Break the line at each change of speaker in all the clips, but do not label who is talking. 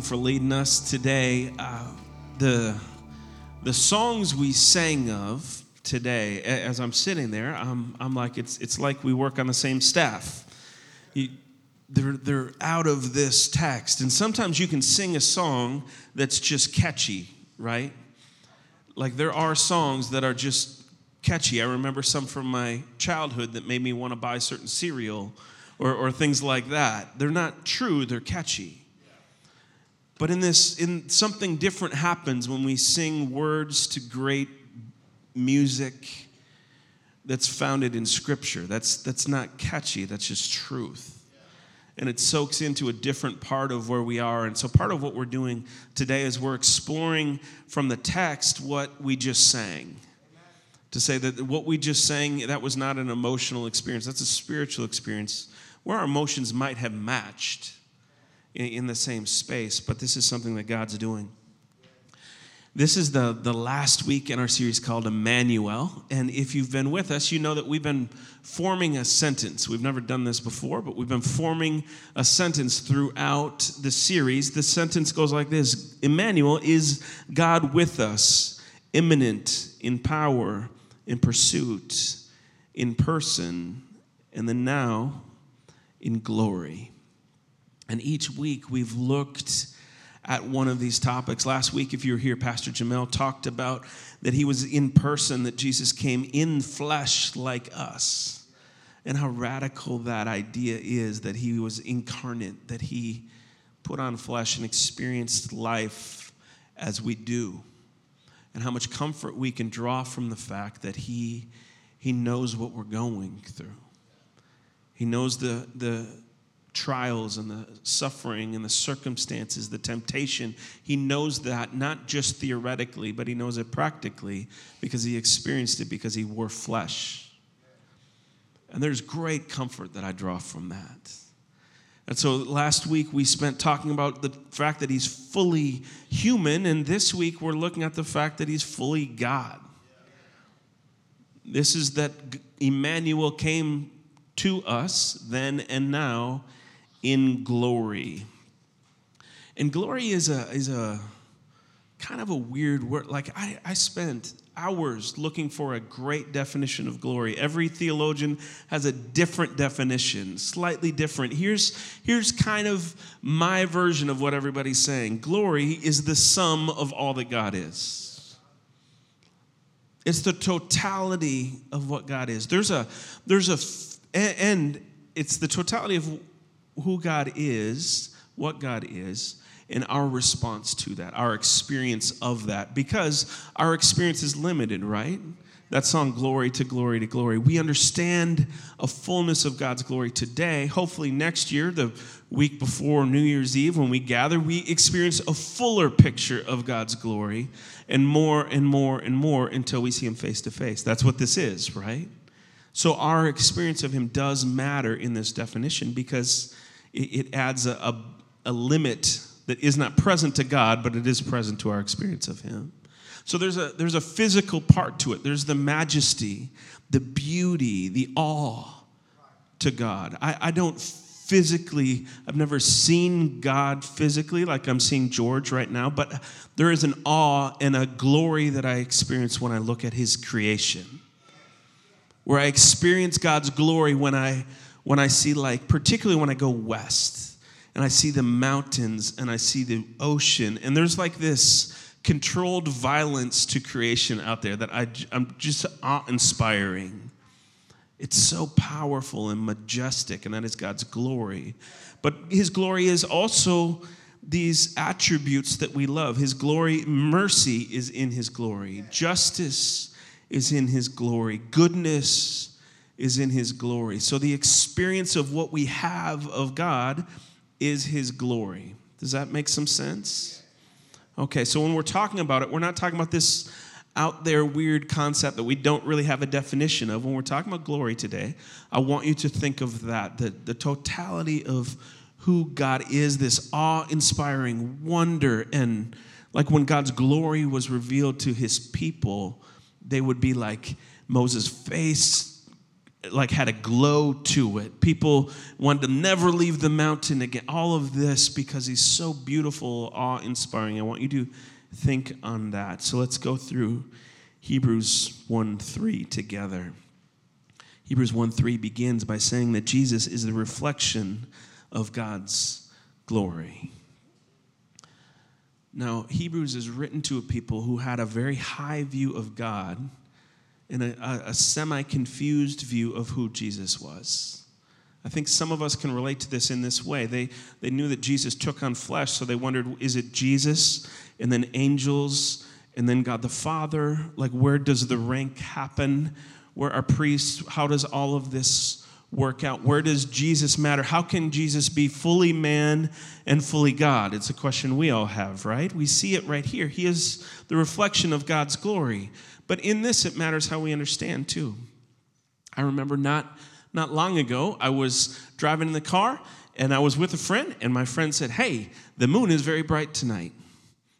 for leading us today. Uh, the the songs we sang of today, as I'm sitting there, I'm, I'm like it's it's like we work on the same staff. You, they're they're out of this text, and sometimes you can sing a song that's just catchy, right? Like there are songs that are just catchy. I remember some from my childhood that made me want to buy certain cereal or, or things like that. They're not true, they're catchy. But in this, in something different happens when we sing words to great music that's founded in Scripture. That's that's not catchy. That's just truth, and it soaks into a different part of where we are. And so, part of what we're doing today is we're exploring from the text what we just sang. To say that what we just sang that was not an emotional experience. That's a spiritual experience where our emotions might have matched in, the same space, but this is something that God's doing. This is the, the last week in our series called Emmanuel. And if you've been with us, you know that we've been forming a sentence. We've never done this before, but we've been forming a sentence throughout the series. The sentence goes like this Emmanuel is God with us, immanent in power, in pursuit, in person, and then now in glory. And each week we've looked at one of these topics. Last week, if you were here, Pastor Jamel talked about that he was in person, that Jesus came in flesh like us, and how radical that idea is that he was incarnate, that he put on flesh and experienced life as we do, and how much comfort we can draw from the fact that he, he knows what we're going through. He knows the, the, trials and the suffering and the circumstances, the temptation. He knows that not just theoretically, but he knows it practically because he experienced it because he wore flesh. And there's great comfort that I draw from that. And so last week we spent talking about the fact that he's fully human, and this week we're looking at the fact that he's fully God. This is that Emmanuel came to us then and now in glory. And glory is a, is a kind of a weird word. Like, I, I spent hours looking for a great definition of glory. Every theologian has a different definition, slightly different. Here's, here's kind of my version of what everybody's saying glory is the sum of all that God is. It's the totality of what God is. There's a, there's a, and it's the totality of who God is, what God is, and our response to that, our experience of that, because our experience is limited, right? That song, Glory to Glory to Glory. We understand a fullness of God's glory today. Hopefully, next year, the week before New Year's Eve, when we gather, we experience a fuller picture of God's glory and more and more and more until we see Him face to face. That's what this is, right? So, our experience of Him does matter in this definition because it adds a, a, a limit that is not present to God, but it is present to our experience of Him. So there's a, there's a physical part to it. There's the majesty, the beauty, the awe to God. I, I don't physically, I've never seen God physically like I'm seeing George right now, but there is an awe and a glory that I experience when I look at His creation. Where I experience God's glory when I when I see, like, particularly when I go west and I see the mountains and I see the ocean, and there's like this controlled violence to creation out there that I, I'm just awe inspiring. It's so powerful and majestic, and that is God's glory. But His glory is also these attributes that we love. His glory, mercy is in His glory, justice is in His glory, goodness is in his glory. So the experience of what we have of God is his glory. Does that make some sense? Okay, so when we're talking about it, we're not talking about this out there weird concept that we don't really have a definition of. When we're talking about glory today, I want you to think of that the, the totality of who God is, this awe inspiring wonder. And like when God's glory was revealed to his people, they would be like Moses' face like had a glow to it. People wanted to never leave the mountain again. All of this because he's so beautiful, awe inspiring. I want you to think on that. So let's go through Hebrews 1 3 together. Hebrews 1 3 begins by saying that Jesus is the reflection of God's glory. Now, Hebrews is written to a people who had a very high view of God and a, a, semi confused view of who Jesus was. I think some of us can relate to this in this way. They, they knew that Jesus took on flesh, so they wondered is it Jesus and then angels and then God the Father? Like, where does the rank happen? Where are priests? How does all of this work out? Where does Jesus matter? How can Jesus be fully man and fully God? It's a question we all have, right? We see it right here. He is the reflection of God's glory. But in this, it matters how we understand too. I remember not, not long ago, I was driving in the car and I was with a friend, and my friend said, Hey, the moon is very bright tonight.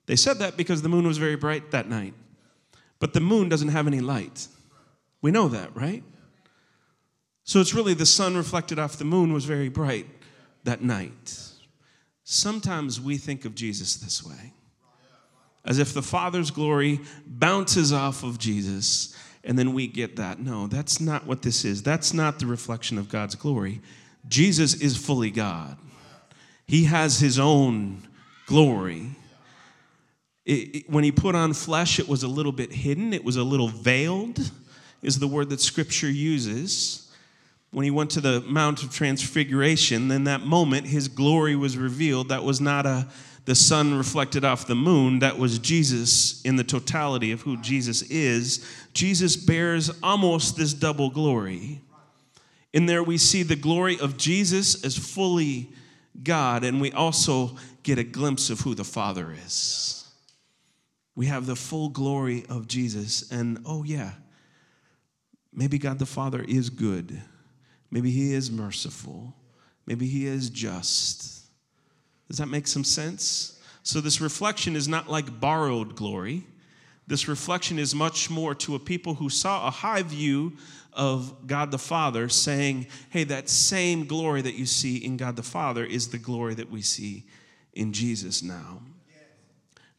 They said that because the moon was very bright that night. But the moon doesn't have any light. We know that, right? So it's really the sun reflected off the moon was very bright that night. Sometimes we think of Jesus this way as if the Father's glory bounces off of Jesus and then we get that. No, that's not what this is. That's not the reflection of God's glory. Jesus is fully God, He has His own glory. It, it, when He put on flesh, it was a little bit hidden, it was a little veiled, is the word that Scripture uses when he went to the Mount of Transfiguration, then that moment his glory was revealed. That was not a the sun reflected off the moon, that was Jesus in the totality of who Jesus is. Jesus bears almost this double glory. In there, we see the glory of Jesus as fully God, and we also get a glimpse of who the Father is. We have the full glory of Jesus, and oh, yeah, maybe God the Father is good Maybe He is merciful. Maybe He is just. Does that make some sense? So, this reflection is not like borrowed glory. This reflection is much more to a people who saw a high view of God the Father, saying, Hey, that same glory that you see in God the Father is the glory that we see in Jesus now.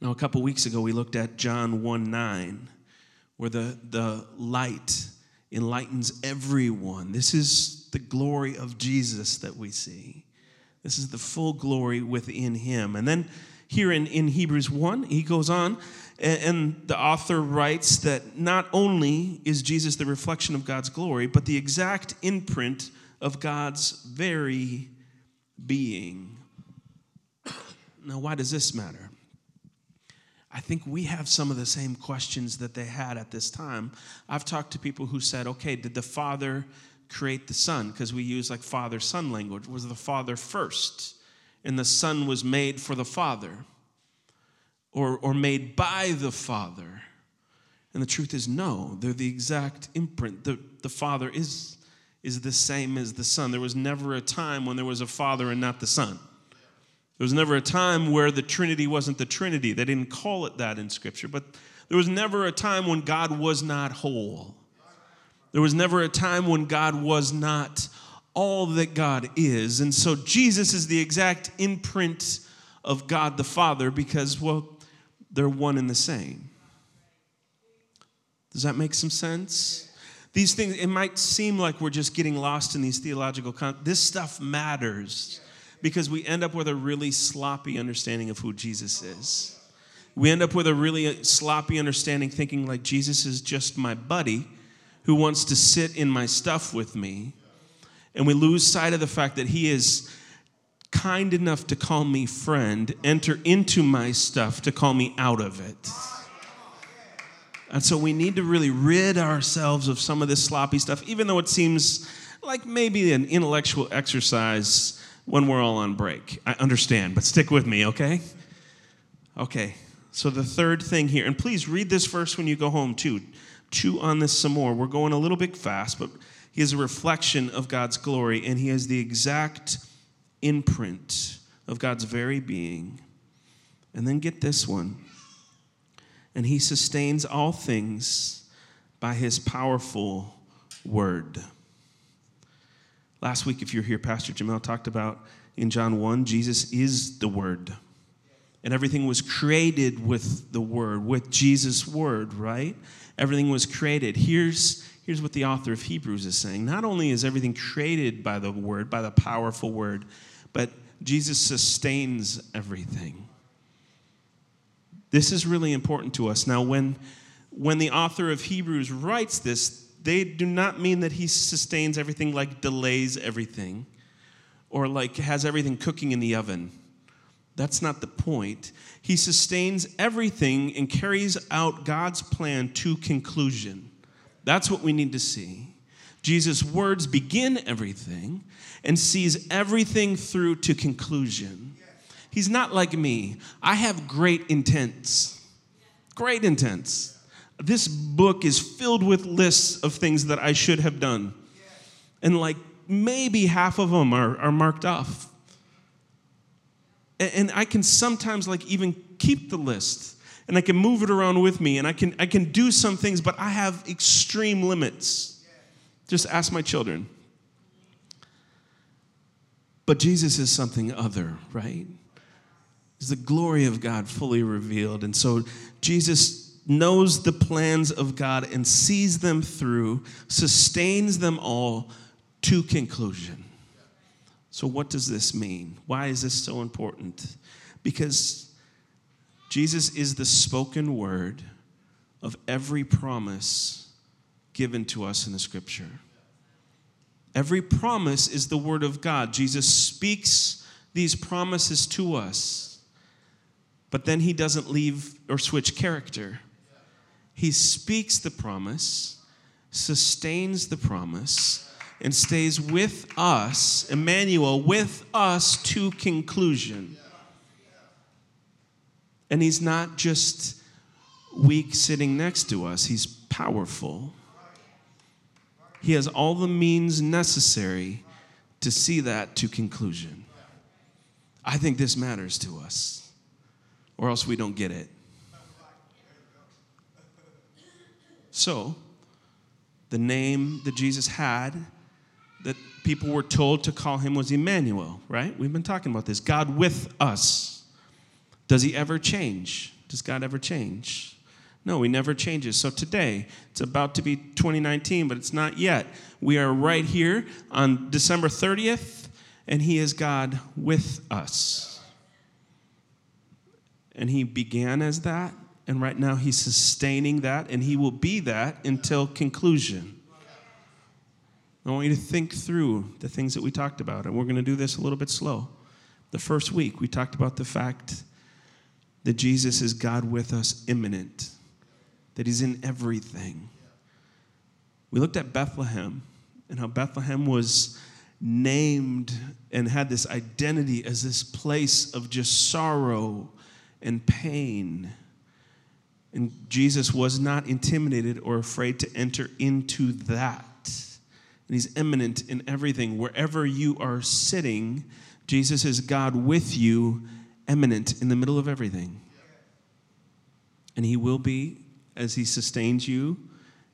Now, a couple weeks ago, we looked at John 1 9, where the, the light enlightens everyone. This is the glory of Jesus that we see. This is the full glory within him. And then here in, in Hebrews 1, he goes on, and, and the author writes that not only is Jesus the reflection of God's glory, but the exact imprint of God's very being. Now, why does this matter? I think we have some of the same questions that they had at this time. I've talked to people who said, okay, did the Father create the Son? Because we use like Father Son language. Was the Father first? And the Son was made for the Father or, or made by the Father? And the truth is, no, they're the exact imprint. The, the Father is, is the same as the Son. There was never a time when there was a Father and not the Son. There was never a time where the Trinity wasn't the Trinity. They didn't call it that in Scripture, but there was never a time when God was not whole. There was never a time when God was not all that God is. And so Jesus is the exact imprint of God the Father because, well, they're one and the same. Does that make some sense? These things, it might seem like we're just getting lost in these theological con- This stuff matters because we end up with a really sloppy understanding of who Jesus is. We end up with a really sloppy understanding, thinking like Jesus is just my buddy who wants to sit in my stuff with me. And we lose sight of the fact that he is kind enough to call me friend, enter into my stuff to call me out of it. And so we need to really rid ourselves of some of this sloppy stuff, even though it seems like maybe an intellectual exercise when we're all on break. I understand, but stick with me, okay? Okay, so the third thing here, and please read this verse when you go home too. Chew on this some more. We're going a little bit fast, but he is a reflection of God's glory, and he has the exact imprint of God's very being. And then get this one. And he sustains all things by his powerful word. Last week, if you're here, Pastor Jamel talked about in John 1, Jesus is the Word. And everything was created with the Word, with Jesus' Word, right? Everything was created. Here's, here's what the author of Hebrews is saying Not only is everything created by the Word, by the powerful Word, but Jesus sustains everything. This is really important to us. Now, when, when the author of Hebrews writes this, they do not mean that he sustains everything like delays everything or like has everything cooking in the oven. That's not the point. He sustains everything and carries out God's plan to conclusion. That's what we need to see. Jesus' words begin everything and sees everything through to conclusion. He's not like me. I have great intents. Great intents. This book is filled with lists of things that I should have done. And like maybe half of them are, are marked off. And I can sometimes like even keep the list and I can move it around with me and I can I can do some things, but I have extreme limits. Just ask my children. But Jesus is something other, right? Is the glory of God fully revealed. And so Jesus knows the plans of God and sees them through, sustains them all to conclusion. So, what does this mean? Why is this so important? Because Jesus is the spoken word of every promise given to us in the scripture. Every promise is the word of God. Jesus speaks these promises to us, but then he doesn't leave or switch character. He speaks the promise, sustains the promise, and stays with us, Emmanuel, with us to conclusion. And he's not just weak sitting next to us, he's powerful. He has all the means necessary to see that to conclusion. I think this matters to us, or else we don't get it. So, the name that Jesus had that people were told to call him was Emmanuel, right? We've been talking about this. God with us. Does he ever change? Does God ever change? No, he never changes. So today, it's about to be 2019, but it's not yet. We are right here on December 30th, and he is God with us. And he began as that, and right now he's sustaining that, and he will be that until conclusion. I want you to think through the things that we talked about, and we're going to do this a little bit slow. The first week, we talked about the fact that Jesus is God with us, immanent, that He's in everything. We looked at Bethlehem and how Bethlehem was named and had this identity as this place of just sorrow and pain. And Jesus was not intimidated or afraid to enter into that. And he's immanent in everything. Wherever you are sitting, Jesus is God with you, immanent in the middle of everything. And he will be as he sustains you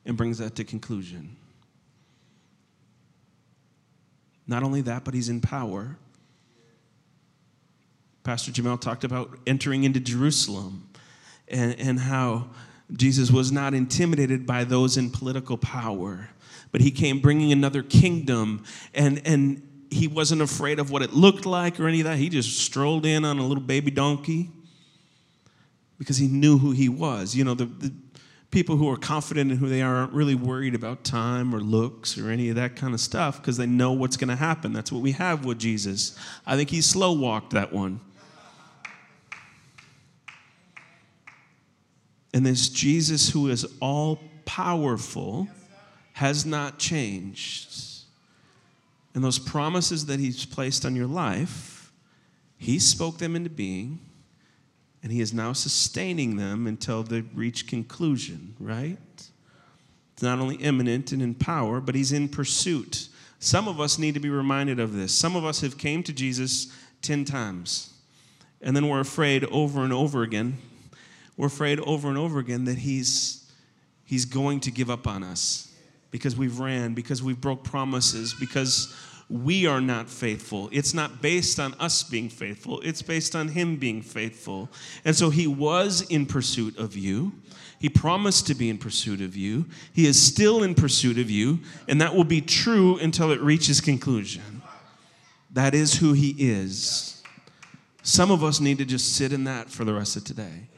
and brings that to conclusion. Not only that, but he's in power. Pastor Jamel talked about entering into Jerusalem and, and how Jesus was not intimidated by those in political power but he came bringing another kingdom and and he wasn't afraid of what it looked like or any of that. He just strolled in on a little baby donkey because he knew who he was. You know the, the people who are confident in who they are aren't really worried about time or looks or any of that kind of stuff because they know what's going to happen. That's what we have with jesus. I think he slow walked that one. And this jesus who is all powerful has not changed. And those promises that He's placed on your life, He spoke them into being, and He is now sustaining them until they reach conclusion, right? It's not only immanent and in power, but He's in pursuit. Some of us need to be reminded of this. Some of us have came to Jesus 10 times, and then we're afraid over and over again. We're afraid over and over again that He's, he's going to give up on us because we've ran, because we've broke promises, because we are not faithful. It's not based on us being faithful, it's based on Him being faithful. And so He was in pursuit of you. He promised to be in pursuit of you. He is still in pursuit of you, and that will be true until it reaches conclusion. That is who He is. Some of us need to just sit in that for the rest of today.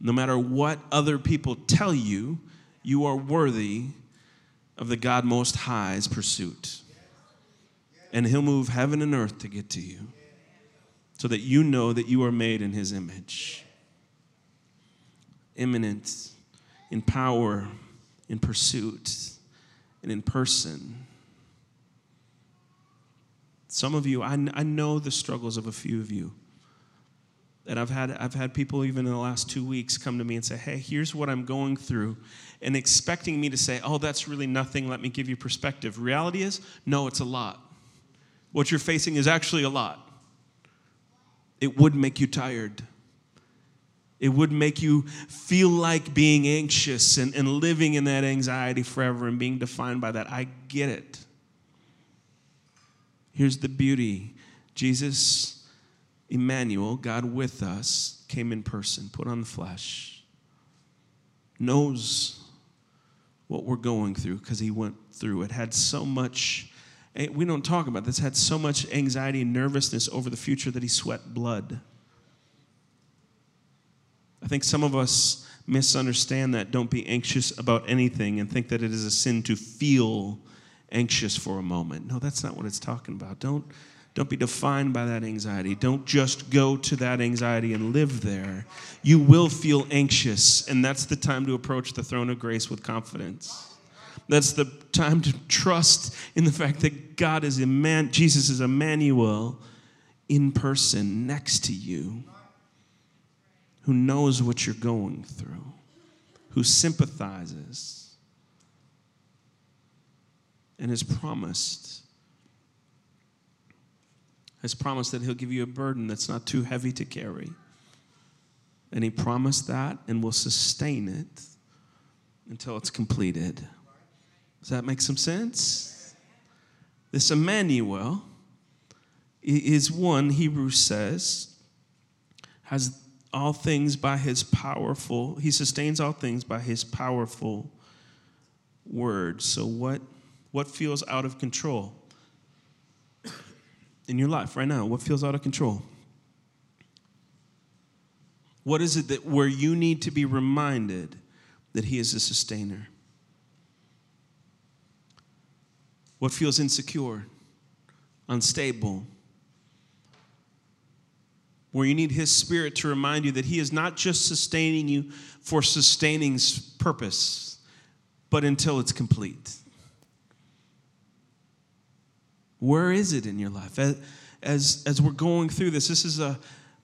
No matter what other people tell you, you are worthy of the God Most High's pursuit. And He'll move heaven and earth to get to you so that you know that you are made in His image. Immanent in power, in pursuit, and in person. Some of you, I, I know the struggles of a few of you. And I've had, I've had people even in the last two weeks come to me and say, hey, here's what I'm going through, and expecting me to say, oh, that's really nothing, let me give you perspective. Reality is, no, it's a lot. What you're facing is actually a lot. It would make you tired. It would make you feel like being anxious and, and living in that anxiety forever and being defined by that. I get it. Here's the beauty Jesus Emmanuel, God with us, came in person, put on the flesh, knows what we're going through because he went through it. Had so much, eh, we don't talk about this, had so much anxiety and nervousness over the future that he sweat blood. I think some of us misunderstand that. Don't be anxious about anything and think that it is a sin to feel anxious for a moment. No, that's not what it's talking about. Don't don't be defined by that anxiety. Don't just go to that anxiety and live there. You will feel anxious, and that's the time to approach the throne of grace with confidence. That's the time to trust in the fact that God is man, Jesus is Emmanuel in person next to you, who knows what you're going through, who sympathizes, and has promised has promised that He'll give you a burden that's not too heavy to carry. And He promised that and will sustain it until it's completed. Does that make some sense? This Emmanuel is one, Hebrews says, has all things by his powerful, he sustains all things by his powerful word. So what what feels out of control? In your life right now? What feels out of control? What is it that where you need to be reminded that He is a sustainer? What feels insecure, unstable? Where you need His Spirit to remind you that He is not just sustaining you for sustaining's purpose, but until it's complete. Where is it in your life? As, as we're going through this, this is a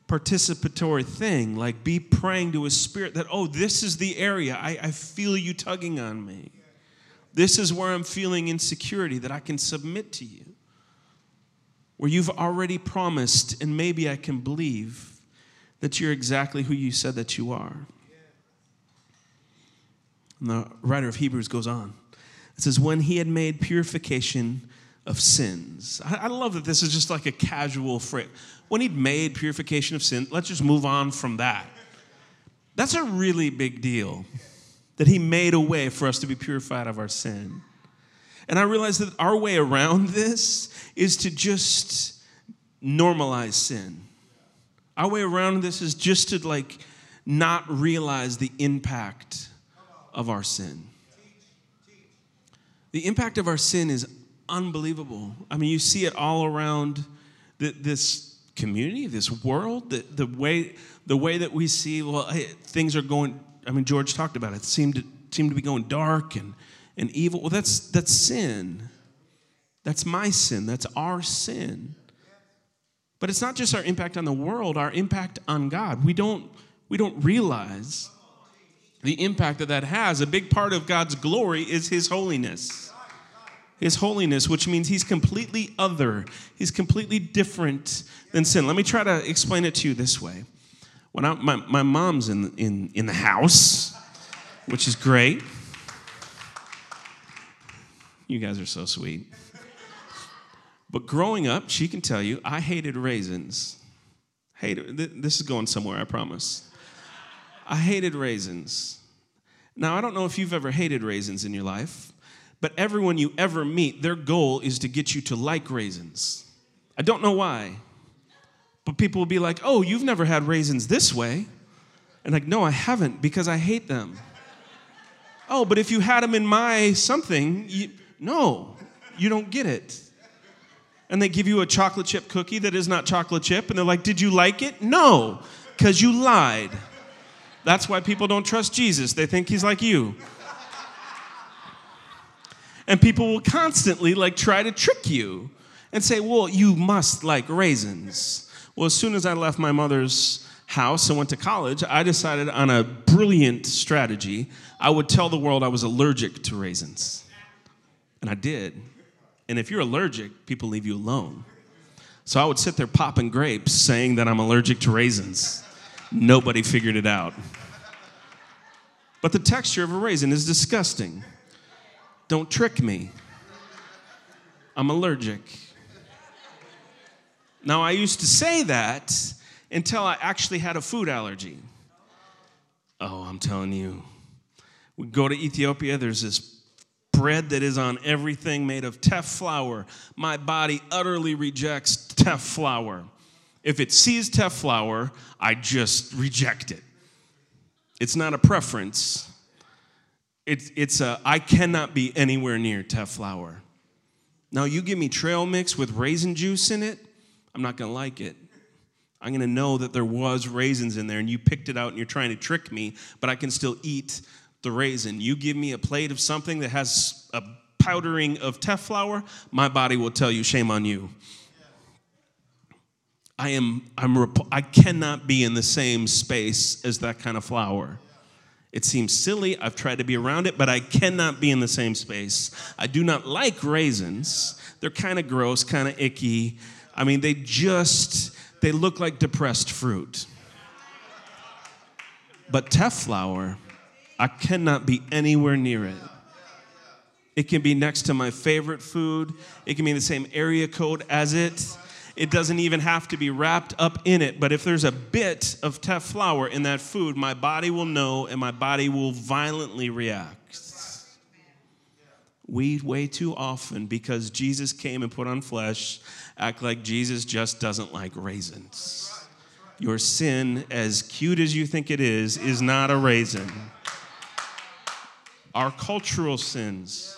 participatory thing. Like, be praying to His Spirit that, oh, this is the area. I, I feel you tugging on me. This is where I'm feeling insecurity, that I can submit to you. Where you've already promised, and maybe I can believe that you're exactly who you said that you are. And the writer of Hebrews goes on. It says, When he had made purification of sins. I, love that this is just like a casual phrase. When he'd made purification of sin, let's just move on from that. That's a really big deal that he made a way for us to be purified of our sin. And I realize that our way around this is to just normalize sin. Our way around this is just to like not realize the impact of our sin. The impact of our sin is unbelievable. I mean, you see it all around the, this community, this world, the, the, way, the way that we see, well, hey, things are going, I mean, George talked about it, it seemed to, seemed to be going dark and, and evil. Well, that's, that's sin. That's my sin. That's our sin. But it's not just our impact on the world, our impact on God. We don't, we don't realize the impact that that has. A big part of God's glory is His holiness his holiness, which means he's completely other. He's completely different than sin. Let me try to explain it to you this way. When I, my, my mom's in, in, in the house, which is great. You guys are so sweet. But growing up, she can tell you, I hated raisins. Hated, this is going somewhere, I promise. I hated raisins. Now, I don't know if you've ever hated raisins in your life, but everyone you ever meet, their goal is to get you to like raisins. I don't know why, but people will be like, oh, you've never had raisins this way. And like, no, I haven't because I hate them. oh, but if you had them in my something, you, no, you don't get it. And they give you a chocolate chip cookie that is not chocolate chip, and they're like, did you like it? No, because you lied. That's why people don't trust Jesus. They think he's like you. And people will constantly like try to trick you and say, well, you must like raisins. Well, as soon as I left my mother's house and went to college, I decided on a brilliant strategy. I would tell the world I was allergic to raisins. And I did. And if you're allergic, people leave you alone. So I would sit there popping grapes saying that I'm allergic to raisins. Nobody figured it out. But the texture of a raisin is disgusting. Don't trick me. I'm allergic. Now, I used to say that until I actually had a food allergy. Oh, I'm telling you. We go to Ethiopia, there's this bread that is on everything made of teff flour. My body utterly rejects teff flour. If it sees teff flour, I just reject it. It's not a preference. It's, it's a, I cannot be anywhere near teff flour. Now, you give me trail mix with raisin juice in it, I'm not gonna like it. I'm gonna know that there was raisins in there and you picked it out and you're trying to trick me, but I can still eat the raisin. You give me a plate of something that has a powdering of teff flour, my body will tell you, shame on you. I am, I'm, I cannot be in the same space as that kind of flour. It seems silly. I've tried to be around it, but I cannot be in the same space. I do not like raisins. They're kind of gross, kind of icky. I mean, they just, they look like depressed fruit. But teff flour, I cannot be anywhere near it. It can be next to my favorite food. It can be in the same area code as it. It doesn't even have to be wrapped up in it, but if there's a bit of teff flour in that food, my body will know and my body will violently react. We way too often, because Jesus came and put on flesh, act like Jesus just doesn't like raisins. Your sin, as cute as you think it is, is not a raisin. Our cultural sins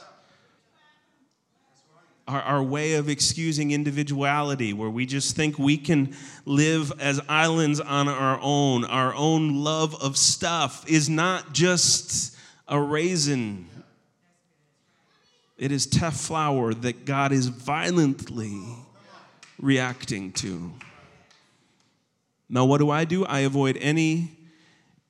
our, our way of excusing individuality, where we just think we can live as islands on our own. Our own love of stuff is not just a raisin, it is teff flour that God is violently reacting to. Now, what do I do? I avoid any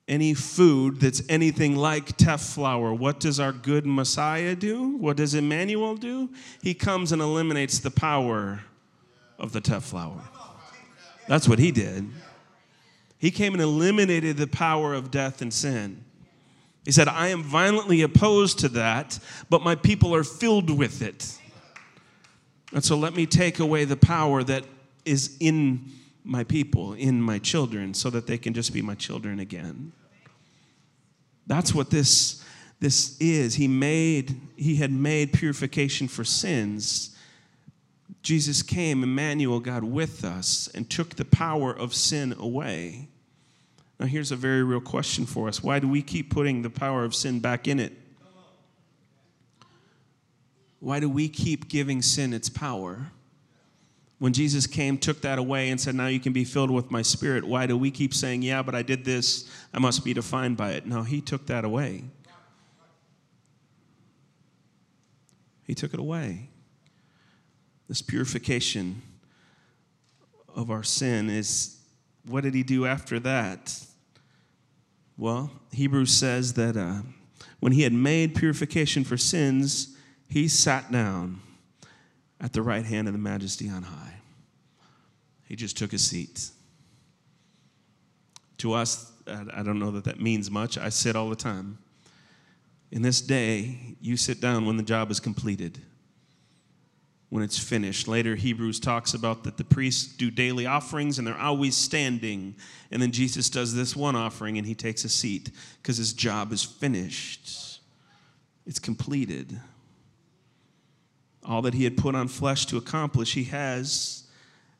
any food that's anything like teff flour. What does our good Messiah do? What does Emmanuel do? He comes and eliminates the power of the teff flour. That's what he did. He came and eliminated the power of death and sin. He said, I am violently opposed to that, but my people are filled with it. And so let me take away the power that is in my people, in my children, so that they can just be my children again. That's what this, this is. He made, he had made purification for sins. Jesus came, Emmanuel, God with us, and took the power of sin away. Now, here's a very real question for us why do we keep putting the power of sin back in it? Why do we keep giving sin its power? When Jesus came, took that away, and said, Now you can be filled with my spirit, why do we keep saying, Yeah, but I did this, I must be defined by it? No, he took that away. He took it away. This purification of our sin is what did he do after that? Well, Hebrews says that uh, when he had made purification for sins, he sat down at the right hand of the majesty on high. He just took a seat. To us, I don't know that that means much. I sit all the time. In this day, you sit down when the job is completed. when it's finished. Later, Hebrews talks about that the priests do daily offerings and they're always standing. And then Jesus does this one offering and he takes a seat because his job is finished, it's completed. All that he had put on flesh to accomplish, he has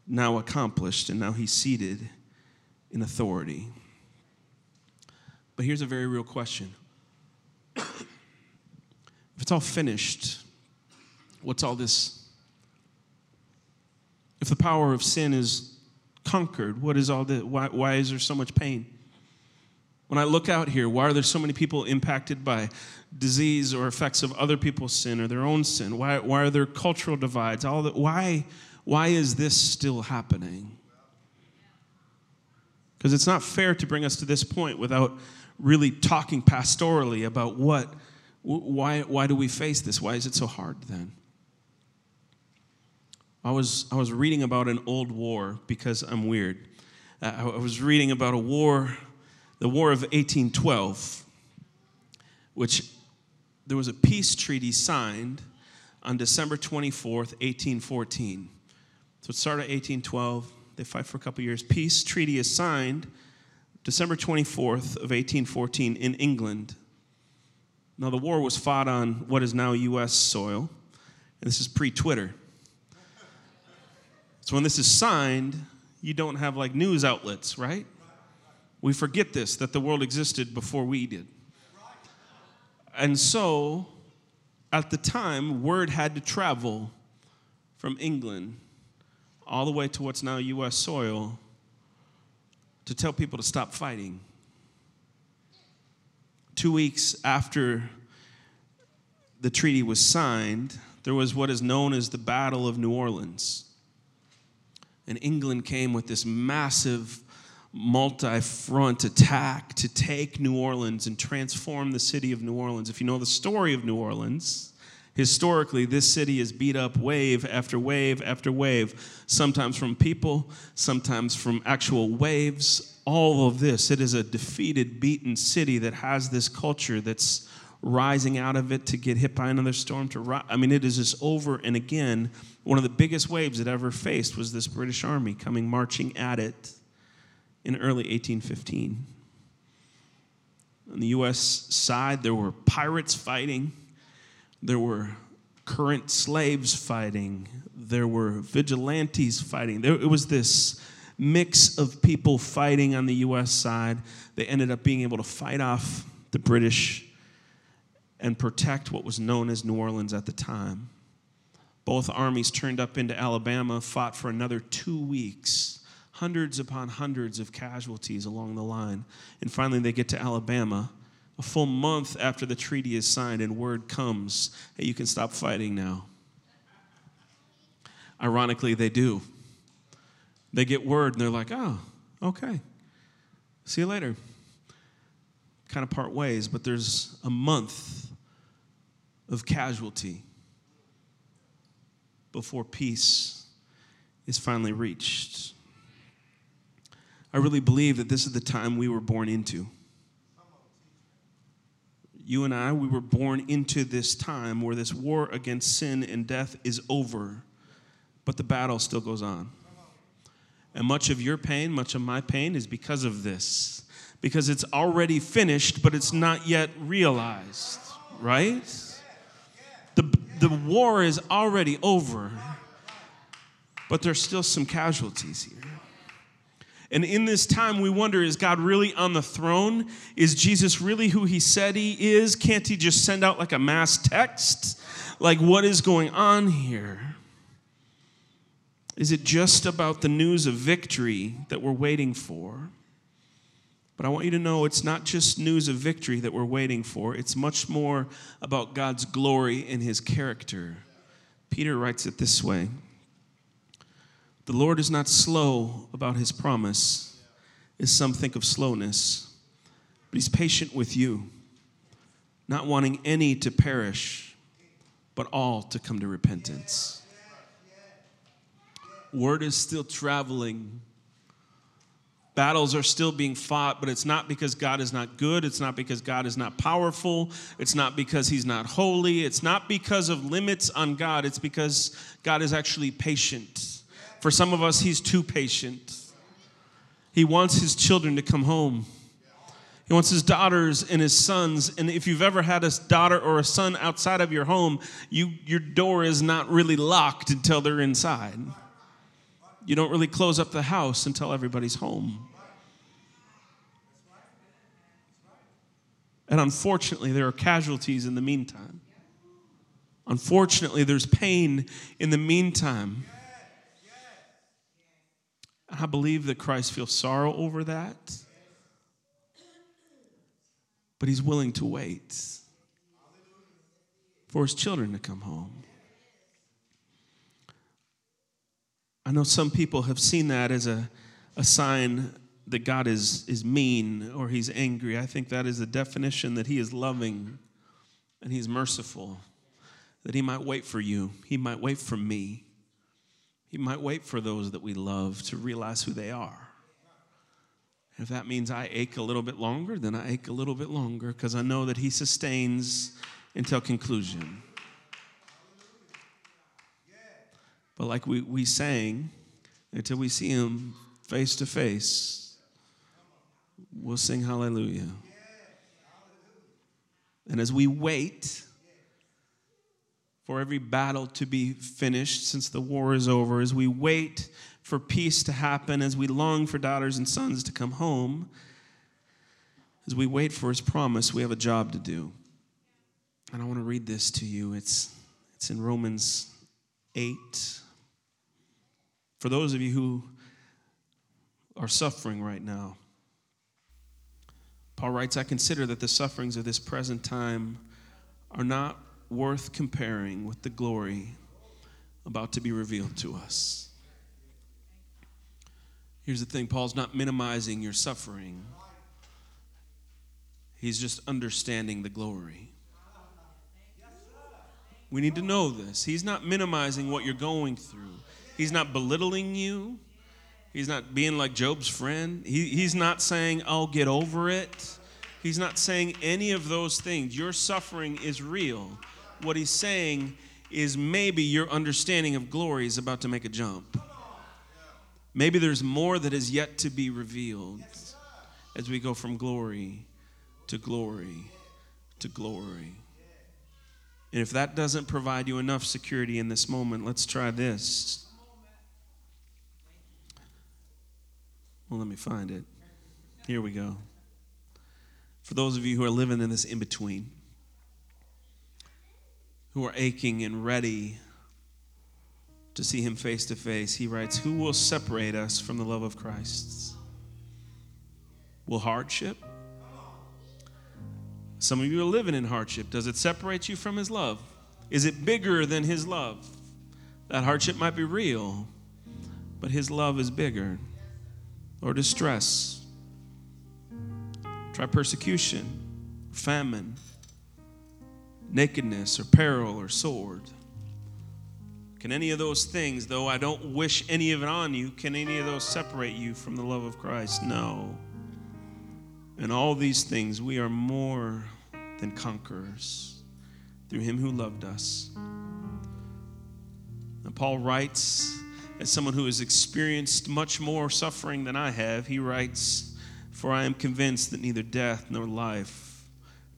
now accomplished, and now he's seated in authority. But here's a very real question if it's all finished, what's all this? If the power of sin is conquered, what is all this? Why, why is there so much pain? When I look out here, why are there so many people impacted by disease or effects of other people's sin or their own sin? Why, why are there cultural divides? All that, why, why is this still happening? Because it's not fair to bring us to this point without really talking pastorally about what, why, why do we face this? Why is it so hard then? I was, I was reading about an old war because I'm weird. Uh, I was reading about a war, the War of 1812, which there was a peace treaty signed on December 24th, 1814. So it started 1812. They fight for a couple years. Peace treaty is signed December 24th of 1814 in England. Now the war was fought on what is now U.S. soil, and this is pre-Twitter. So when this is signed, you don't have like news outlets, right? We forget this that the world existed before we did. And so at the time, word had to travel from England all the way to what's now U.S. soil to tell people to stop fighting. Two weeks after the treaty was signed, there was what is known as the Battle of New Orleans. And England came with this massive multi front attack to take New Orleans and transform the city of New Orleans. If you know the story of New Orleans, Historically, this city is beat up wave after wave after wave, sometimes from people, sometimes from actual waves. All of this, it is a defeated, beaten city that has this culture that's rising out of it to get hit by another storm to rise. I mean, it is just over and again. One of the biggest waves it ever faced was this British army coming marching at it in early 1815. On the U.S. side, there were pirates fighting. There were current slaves fighting. There were vigilantes fighting. There, it was this mix of people fighting on the U.S. side. They ended up being able to fight off the British and protect what was known as New Orleans at the time. Both armies turned up into Alabama, fought for another two weeks, hundreds upon hundreds of casualties along the line. And finally, they get to Alabama a full month after the treaty is signed and word comes hey, you can stop fighting now. Ironically, they do. They get word and they're like, oh, okay. See you later. Kind of part ways, but there's a month of casualty before peace is finally reached. I really believe that this is the time we were born into you and I, we were born into this time where this war against sin and death is over, but the battle still goes on. And much of your pain, much of my pain is because of this, because it's already finished, but it's not yet realized, right? The, the war is already over, but there's still some casualties here. And in this time, we wonder is God really on the throne? Is Jesus really who he said he is? Can't he just send out like a mass text? Like, what is going on here? Is it just about the news of victory that we're waiting for? But I want you to know it's not just news of victory that we're waiting for, it's much more about God's glory and his character. Peter writes it this way. The Lord is not slow about his promise, as some think of slowness, but he's patient with you, not wanting any to perish, but all to come to repentance. Word is still traveling Battles are still being fought, but it's not because God is not good. It's not because God is not powerful. It's not because He's not holy. It's not because of limits on God. It's because God is actually patient. For some of us, He's too patient. He wants His children to come home. He wants his daughters and his sons. And if you've ever had a daughter or a son outside of your home, you, your door is not really locked until they're inside. You don't really close up the house until everybody's home. And unfortunately, there are casualties in the meantime. Unfortunately, there's pain in the meantime. I believe that Christ feels sorrow over that but he's willing to wait for his children to come home. I know some people have seen that as a, a sign that God is, is mean or he's angry. I think that is a definition that he is loving and he's merciful, that he might wait for you, he might wait for me, he might wait for those that we love to realize who they are. If that means I ache a little bit longer, then I ache a little bit longer because I know that He sustains until conclusion. But like we, we sang, until we see Him face to face, we'll sing hallelujah. And as we wait for every battle to be finished since the war is over, as we wait for peace to happen, as we long for daughters and sons to come home, as we wait for his promise, we have a job to do. And I want to read this to you. It's, it's in Romans 8. For those of you who are suffering right now, Paul writes, I consider that the sufferings of this present time are not worth comparing with the glory about to be revealed to us. Here's the thing Paul's not minimizing your suffering, he's just understanding the glory. We need to know this. He's not minimizing what you're going through, he's not belittling you. He's not being like Job's friend. He, he's not saying, I'll get over it. He's not saying any of those things. Your suffering is real. What he's saying is maybe your understanding of glory is about to make a jump. Maybe there's more that is yet to be revealed as we go from glory to glory to glory. And if that doesn't provide you enough security in this moment, let's try this. Well, let me find it. Here we go. For those of you who are living in this in between, who are aching and ready to see him face to face, he writes, Who will separate us from the love of Christ? Will hardship? Some of you are living in hardship. Does it separate you from his love? Is it bigger than his love? That hardship might be real, but his love is bigger. Or distress. Try persecution, famine, nakedness, or peril, or sword. Can any of those things, though I don't wish any of it on you, can any of those separate you from the love of Christ? No. In all these things, we are more than conquerors through him who loved us. And Paul writes, as someone who has experienced much more suffering than I have, he writes, For I am convinced that neither death nor life,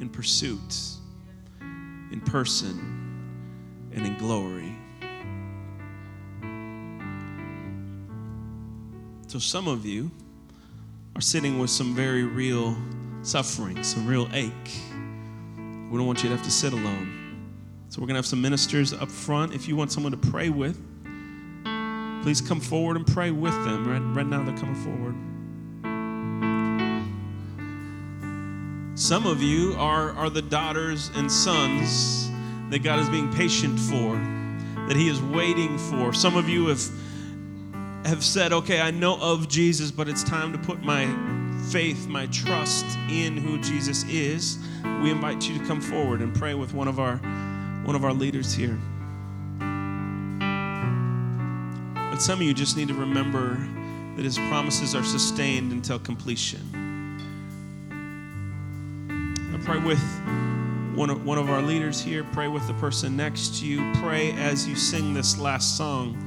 in pursuit in person and in glory. So, some of you are sitting with some very real suffering, some real ache. We don't want you to have to sit alone. So, we're going to have some ministers up front. If you want someone to pray with, please come forward and pray with them. Right, right now, they're coming forward. Some of you are, are the daughters and sons that God is being patient for, that He is waiting for. Some of you have, have said, okay, I know of Jesus, but it's time to put my faith, my trust in who Jesus is. We invite you to come forward and pray with one of our, one of our leaders here. But some of you just need to remember that His promises are sustained until completion. Pray with one of, one of our leaders here. Pray with the person next to you. Pray as you sing this last song.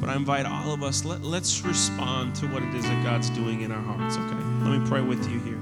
But I invite all of us, let, let's respond to what it is that God's doing in our hearts, okay? Let me pray with you here.